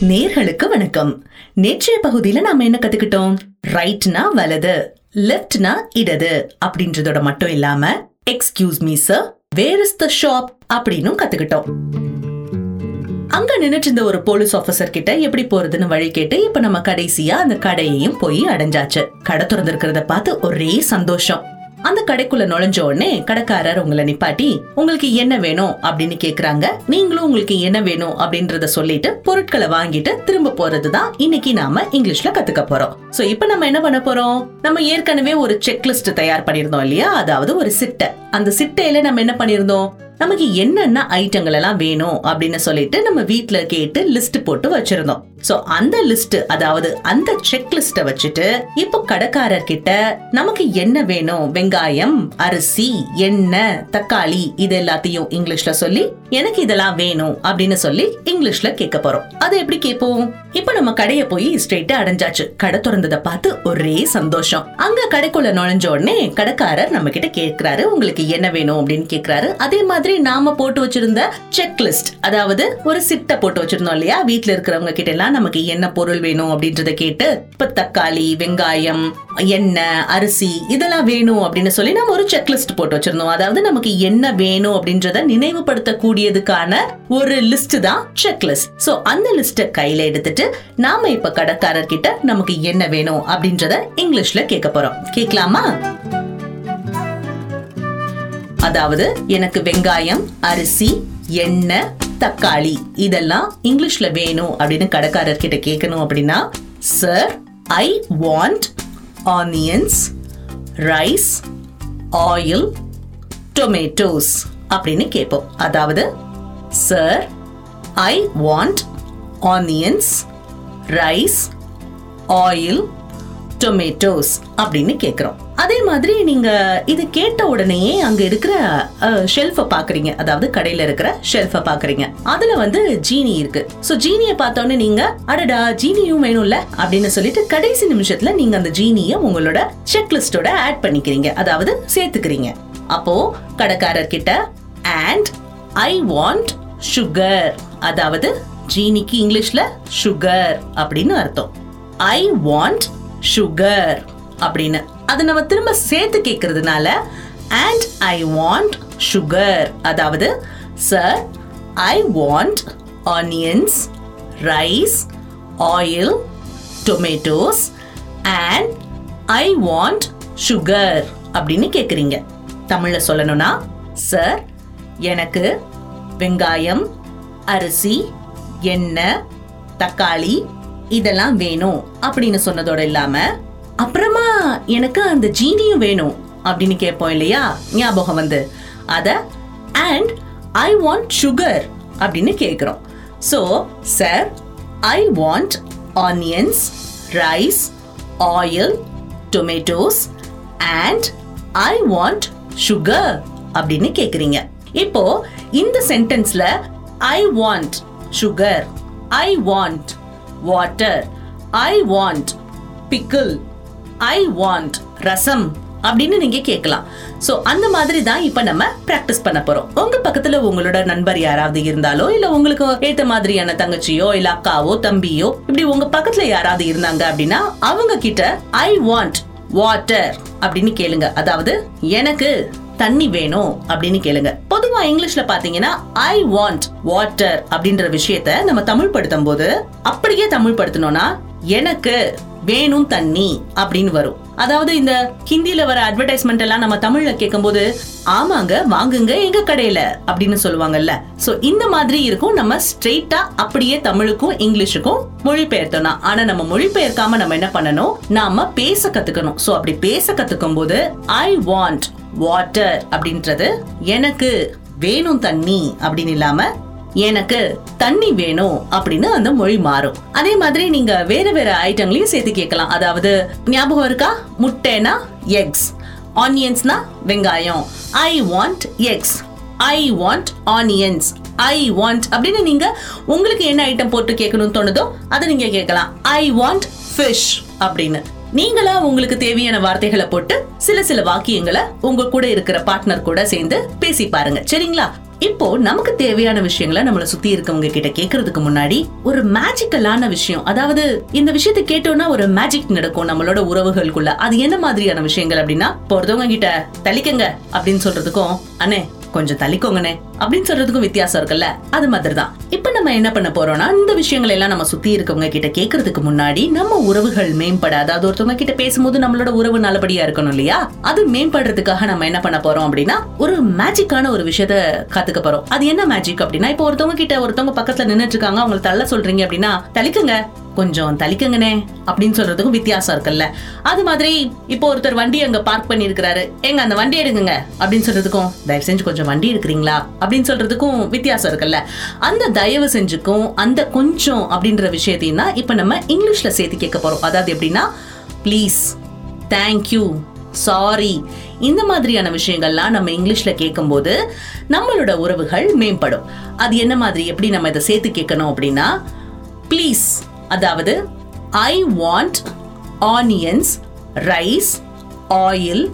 நேர்களுக்கு வணக்கம். நேற்றைய பகுதியில நாம என்ன கத்துக்கிட்டோம்? ரைட்னா வலது லெஃப்ட்னா இடது அப்படின்றதோட மட்டும் இல்லாம excuse me sir where is the shop அப்படின்னும் கத்துக்கிட்டோம். அங்க நின்னுட்டு இருந்த ஒரு போலீஸ் ஆபீசர் கிட்ட எப்படி போறதுன்னு வழி கேட்டு இப்ப நம்ம கடைசியா அந்த கடையையும் போய் அடைஞ்சாச்சு. கடை திறந்திருக்கிறத பார்த்து ஒரே சந்தோஷம். அந்த கடைக்குள்ள நுழைஞ்ச உடனே கடைக்காரர் உங்களை நிப்பாட்டி உங்களுக்கு என்ன வேணும்? அப்படின்னு கேக்குறாங்க. நீங்களும் உங்களுக்கு என்ன வேணும்? அப்படின்றத சொல்லிட்டு பொருட்களை வாங்கிட்டு திரும்ப போறதுதான் இன்னைக்கு நாம இங்கிலீஷ்ல கத்துக்க போறோம். சோ இப்ப நம்ம என்ன பண்ண போறோம்? நம்ம ஏற்கனவே ஒரு செக்லிஸ்ட் தயார் பண்ணிருந்தோம் இல்லையா? அதாவது ஒரு சிட்டை. அந்த சிட்டையில நம்ம என்ன பண்ணிருந்தோம் நமக்கு என்னென்ன ஐட்டங்கள் எல்லாம் வேணும் அப்படின்னு சொல்லிட்டு நம்ம வீட்டுல கேட்டு லிஸ்ட் போட்டு வச்சிருந்தோம். சோ அந்த லிஸ்ட் அதாவது அந்த செக் லிஸ்ட வச்சுட்டு இப்போ கடைக்காரர் கிட்ட நமக்கு என்ன வேணும்? வெங்காயம் அரிசி எண்ணெய் தக்காளி இது எல்லாத்தையும் இங்கிலீஷ்ல சொல்லி எனக்கு இதெல்லாம் வேணும் அப்படின்னு சொல்லி இங்கிலீஷ்ல கேட்க போறோம். அதை எப்படி கேட்போம்? இப்ப நம்ம கடைய போய் ஸ்ட்ரெயிட்டா அடைஞ்சாச்சு. கடை திறந்ததை பார்த்து ஒரே சந்தோஷம். அங்க கடைக்குள்ள நுழைஞ்ச உடனே கடைக்காரர் நம்ம கிட்ட கேட்கிறாரு உங்களுக்கு என்ன வேணும்? அப்படின்னு கேட்கிறாரு. அதே மாதிரி நாம போட்டு வச்சிருந்த செக் லிஸ்ட் அதாவது ஒரு சிட்டை போட்டு வச்சிருந்தோம் இல்லையா? வீட்டுல இருக்கிறவங்க கிட்ட எல்லாம் நமக்கு என்ன பொருள் வேணும் அப்படின்றத கேட்டு இப்ப தக்காளி வெங்காயம் எண்ணெய் அரிசி இதெல்லாம் வேணும் அப்படின்னு சொல்லி நம்ம ஒரு செக் லிஸ்ட் போட்டு வச்சிருந்தோம். அதாவது நமக்கு என்ன வேணும் அப்படின்றத நினைவுபடுத்தக்கூடியதுக்கான ஒரு லிஸ்ட் தான் செக் லிஸ்ட் சோ அந்த லிஸ்ட கையில எடுத்துட்டு நாம இப்ப கடைக்காரர்கிட்ட நமக்கு என்ன வேணும் அப்படின்றத இங்கிலீஷ்ல கேட்க போறோம். கேட்கலாமா? அதாவது எனக்கு வெங்காயம் அரிசி எண்ணெய் தக்காளி. இதெல்லாம் இங்கிலீஷ்ல வேணும் அப்படின்னு கடைக்காரர் கிட்ட கேட்கணும் அப்படின்னா sir I want onions rice oil tomatoes அப்படின்னு கேட்போம். அதாவது sir I want onions rice oil tomatoes அப்படின்னு கேட்குறோம் அதே மாதிரி நீங்க இது கேட்ட உடனேயே அங்க இருக்கிற ஷெல்ஃபை பாக்குறீங்க. அதாவது கடையில இருக்கிற ஷெல்ஃபை பாக்குறீங்க. அதுல வந்து ஜீனி இருக்கு. சோ ஜீனிய பார்த்தோன்னே நீங்க அடடா ஜீனியும் வேணும்ல அப்படின்னு சொல்லிட்டு கடைசி நிமிஷத்துல நீங்க அந்த ஜீனிய உங்களோட செக்லிஸ்டோட ஆட் பண்ணிக்கிறீங்க. அதாவது சேர்த்துக்கிறீங்க. அப்போ கடைக்காரர் கிட்ட அண்ட் ஐ வாண்ட் சுகர் அதாவது ஜீனிக்கு இங்கிலீஷ்ல சுகர் அப்படின்னு அர்த்தம். ஐ வாண்ட் சுகர் அப்படின்னு. அது நம்ம திரும்ப சேர்த்து கேட்கறதுனால அண்ட் ஐ வாண்ட் சுகர் அதாவது sir I want onions rice oil tomatoes and I want sugar அப்படின்னு கேட்குறீங்க தமிழில் சொல்லணும்னா சார் எனக்கு வெங்காயம் அரிசி எண்ணெய் தக்காளி இதெல்லாம் வேணும் அப்படின்னு சொன்னதோட இல்லாம அப்புறமா எனக்கு அந்த ஜீனியும் வேணும் அப்படின்னு கேட்போம் இல்லையா? ஞாபகம் வந்து. அத அண்ட் ஐ வாண்ட் சுகர் அப்படின்னு கேட்குறோம். So sir I want onions rice oil tomatoes and I want sugar அப்படின்னு கேட்குறீங்க. இப்போ இந்த சென்டென்ஸ்ல I want sugar I want water I want pickle I want rasam அப்படின்னு நீங்க கேட்கலாம். ஸோ அந்த மாதிரி தான் இப்போ நம்ம ப்ராக்டிஸ் பண்ண போறோம். உங்க பக்கத்துல உங்களோட நண்பர் யாராவது இருந்தாலோ இல்ல உங்களுக்கு ஏத்த மாதிரியான தங்கச்சியோ இல்ல அக்காவோ தம்பியோ இப்படி உங்க பக்கத்துல யாராவது இருந்தாங்க அப்படின்னா அவங்க கிட்ட ஐ வாண்ட் வாட்டர் அப்படின்னு கேளுங்க. அதாவது எனக்கு தண்ணி வேணும் அப்படின்னு கேளுங்க. பொதுவா இங்கிலீஷ்ல பாத்தீங்கன்னா ஐ வாண்ட் வாட்டர் அப்படின்ற விஷயத்த நம்ம தமிழ் படுத்தும் போது அப்படியே தமிழ் படுத்தணும்னா எனக்கு வேணும் தண்ணி அப்படின்னு வரும். அதாவது இந்த ஹிந்தியில வர அட்வர்டைஸ்மெண்ட் எல்லாம் நம்ம தமிழ்ல கேட்கும்போது ஆமாங்க வாங்குங்க எங்க கடையில அப்படின்னு சொல்லுவாங்கல்ல. சோ இந்த மாதிரி இருக்கும். நம்ம ஸ்ட்ரெயிட்டா அப்படியே தமிழுக்கும் இங்கிலீஷுக்கும் மொழிபெயர்த்தோம்னா ஆனா நம்ம மொழிபெயர்க்காம நம்ம என்ன பண்ணணும்? நாம பேச கத்துக்கணும். சோ அப்படி பேச கத்துக்கும் போது ஐ வாண்ட் வாட்டர் அப்படின்றது எனக்கு வேணும் தண்ணி அப்படின்னு இல்லாம எனக்கு தண்ணி வேணும் அப்படின்னு அந்த மொழி மாறும். அதே மாதிரி நீங்க வேற வேற ஐட்டங்களையும் சேர்த்து கேட்கலாம். அதாவது ஞாபகம் இருக்கா? முட்டைனா எக்ஸ் ஆனியன்ஸ்னா வெங்காயம். I want eggs I want onions I want அப்படின்னு நீங்க உங்களுக்கு என்ன ஐட்டம் போட்டு கேட்கணும்னு தோணுதோ அதை நீங்க கேட்கலாம். ஐ வாண்ட் ஃபிஷ் அப்படின்னு. நீங்களா உங்களுக்கு தேவையான வார்த்தைகளை போட்டு சில சில வாக்கியங்களை உங்க கூட இருக்கிற பார்ட்னர் கூட சேர்ந்து பேசி பாருங்க. சரிங்களா? இப்போ நமக்கு தேவையான விஷயங்களை நம்மள சுத்தி இருக்கவங்க கிட்ட கேக்குறதுக்கு முன்னாடி ஒரு மேஜிக்கலான விஷயம் அதாவது இந்த விஷயத்தை கேட்டோம்னா ஒரு மேஜிக் நடக்கும் நம்மளோட உறவுகளுக்குள்ள. அது என்ன மாதிரியான விஷயங்கள் அப்படின்னா இப்போ ஒருத்தவங்க கிட்ட தலிக்கங்க அப்படின்னு சொல்றதுக்கும் அண்ணே கொஞ்சம் தளிக்கோங்கண்ணே அப்படின்னு சொல்றதுக்கும் வித்தியாசம் இருக்குல்ல? அது மாதிரி தான் இப்ப நம்ம என்ன பண்ண போறோம்னா இந்த விஷயங்கள் எல்லாம் நம்ம சுத்தி இருக்கவங்க கிட்ட கேக்குறதுக்கு முன்னாடி நம்ம உறவுகள் மேம்பட அதாவது ஒருத்தவங்க கிட்ட பேசும்போது நம்மளோட உறவு நல்லபடியா இருக்கணும் இல்லையா? அது மேம்படுறதுக்காக நம்ம என்ன பண்ண போறோம் அப்படின்னா ஒரு மேஜிக்கான ஒரு விஷயத்த கத்துக்க போறோம். அது என்ன மேஜிக் அப்படின்னா இப்போ ஒருத்தவங்க கிட்ட ஒருத்தவங்க பக்கத்துல நின்னுட்டு இருக்காங்க அவங்களை தள்ள சொல்றீங்க அப்படின்னா தலிக்குங்க கொஞ்சம் தலிக்குங்கண்ணே அப்படின்னு சொல்றதுக்கும் வித்தியாசம் இருக்குல்ல. அது மாதிரி இப்போ ஒருத்தர் வண்டி அங்க பார்க் பண்ணி இருக்கிறாரு எங்க அந்த வண்டி எடுங்க அப்படின்னு சொல்றதுக்கும் தயவு செஞ்சு கொஞ்சம் வண்டி எடுக்கிறீங்களா? அப்படின்னு சொல்றதுக்கும் வித்தியாசம் இருக்குல்ல. அந்த தயவு செஞ்சுக்கும் அந்த கொஞ்சம் அப்படின்ற விஷயத்தையும் தான் இப்போ நம்ம இங்கிலீஷ்ல சேர்த்து கேட்க போறோம். அதாவது எப்படின்னா ப்ளீஸ் தேங்க்யூ சாரி இந்த மாதிரியான விஷயங்கள்லாம் நம்ம இங்கிலீஷில் கேட்கும்போது நம்மளோட உறவுகள் மேம்படும். அது என்ன மாதிரி? எப்படி நம்ம இதை சேர்த்து கேட்கணும் அப்படின்னா ப்ளீஸ் அதாவது I want onions rice oil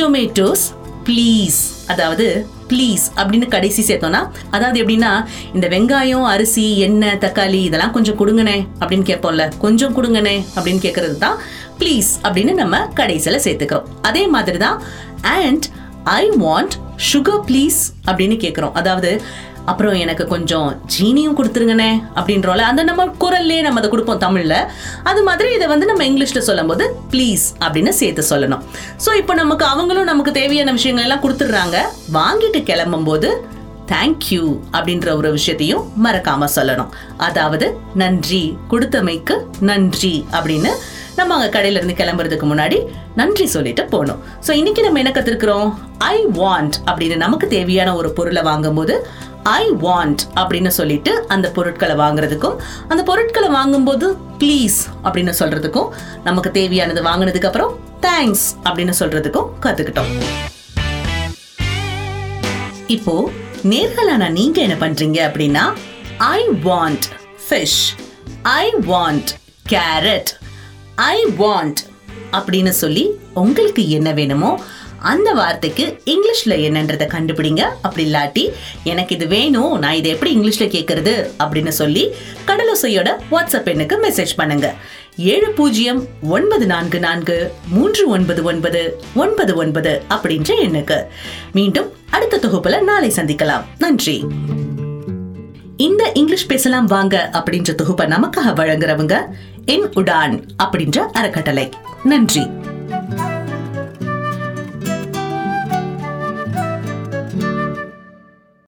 tomatoes please அதாவது ப்ளீஸ் அப்படின்னு கடைசி சேர்த்தோன்னா அதாவது எப்படின்னா இந்த வெங்காயம் அரிசி எண்ணெய் தக்காளி இதெல்லாம் கொஞ்சம் கொடுங்கண்ணே அப்படின்னு கேட்போம்ல. கொஞ்சம் கொடுங்கண்ணே அப்படின்னு கேட்கறது தான் ப்ளீஸ் அப்படின்னு நம்ம கடைசியில் சேர்த்துக்கிறோம். அதே மாதிரி தான் and I want sugar please அப்படின்னு கேட்குறோம் அதாவது அப்புறம் எனக்கு கொஞ்சம் ஜீனியும் கொடுத்துருங்கண்ணே அப்படின்றோம்ல அந்த நம்ம குரல்லே நம்ம அதை கொடுப்போம் தமிழில். அது மாதிரி இதை வந்து நம்ம இங்கிலீஷில் சொல்லும்போது ப்ளீஸ் அப்படின்னு சேர்த்து சொல்லணும். ஸோ இப்போ நமக்கு அவங்களும் நமக்கு தேவையான விஷயங்கள் எல்லாம் கொடுத்துட்றாங்க. வாங்கிட்டு கிளம்பும்போது தேங்க்யூ அப்படின்ற ஒரு விஷயத்தையும் மறக்காம சொல்லணும். அதாவது நன்றி கொடுத்தமைக்கு நன்றி அப்படின்னு நம்ம அங்கே கடையில இருந்து கிளம்புறதுக்கு முன்னாடி நன்றி சொல்லிட்டு போகணும். ஸோ இன்னைக்கு நம்ம என்ன கத்துருக்கிறோம் ஐ வாண்ட் அப்படின்னு நமக்கு தேவையான ஒரு பொருளை வாங்கும்போது ஐ வாண்ட் அப்படின்னு சொல்லிட்டு அந்த பொருட்களை வாங்குறதுக்கும் அந்த பொருட்களை வாங்கும்போது ப்ளீஸ் அப்படின்னு சொல்றதுக்கும் நமக்கு தேவையானது வாங்கினதுக்கு அப்புறம் தேங்க்ஸ் அப்படின்னு சொல்றதுக்கும் கத்துக்கிட்டோம். இப்போ நேர்களான நீங்க என்ன பண்றீங்க அப்படின்னா I want fish I want carrot I want அப்படின்னு சொல்லி உங்களுக்கு என்ன வேணுமோ அந்த வார்த்தைக்கு இங்கிலீஷில் என்னன்றதை கண்டுபிடிங்க. அப்படி இல்லாட்டி எனக்கு இது வேணும் நான் இதை எப்படி இங்கிலீஷில் கேட்குறது அப்படின்னு சொல்லி கடலோசையோட வாட்ஸ்அப் எண்ணுக்கு மெசேஜ் பண்ணுங்க. ஏழு பூஜ்ஜியம் ஒன்பது நான்கு நான்கு மூன்று ஒன்பது ஒன்பது ஒன்பது ஒன்பது அப்படின்ற எண்ணுக்கு. மீண்டும் அடுத்த தொகுப்பில் நாளை சந்திக்கலாம். நன்றி. இந்த இங்கிலீஷ் பேசலாம் வாங்க அப்படின்ற தொகுப்பை நமக்காக வழங்குறவங்க என் உடான் அப்படின்ற அறக்கட்டளை. நன்றி.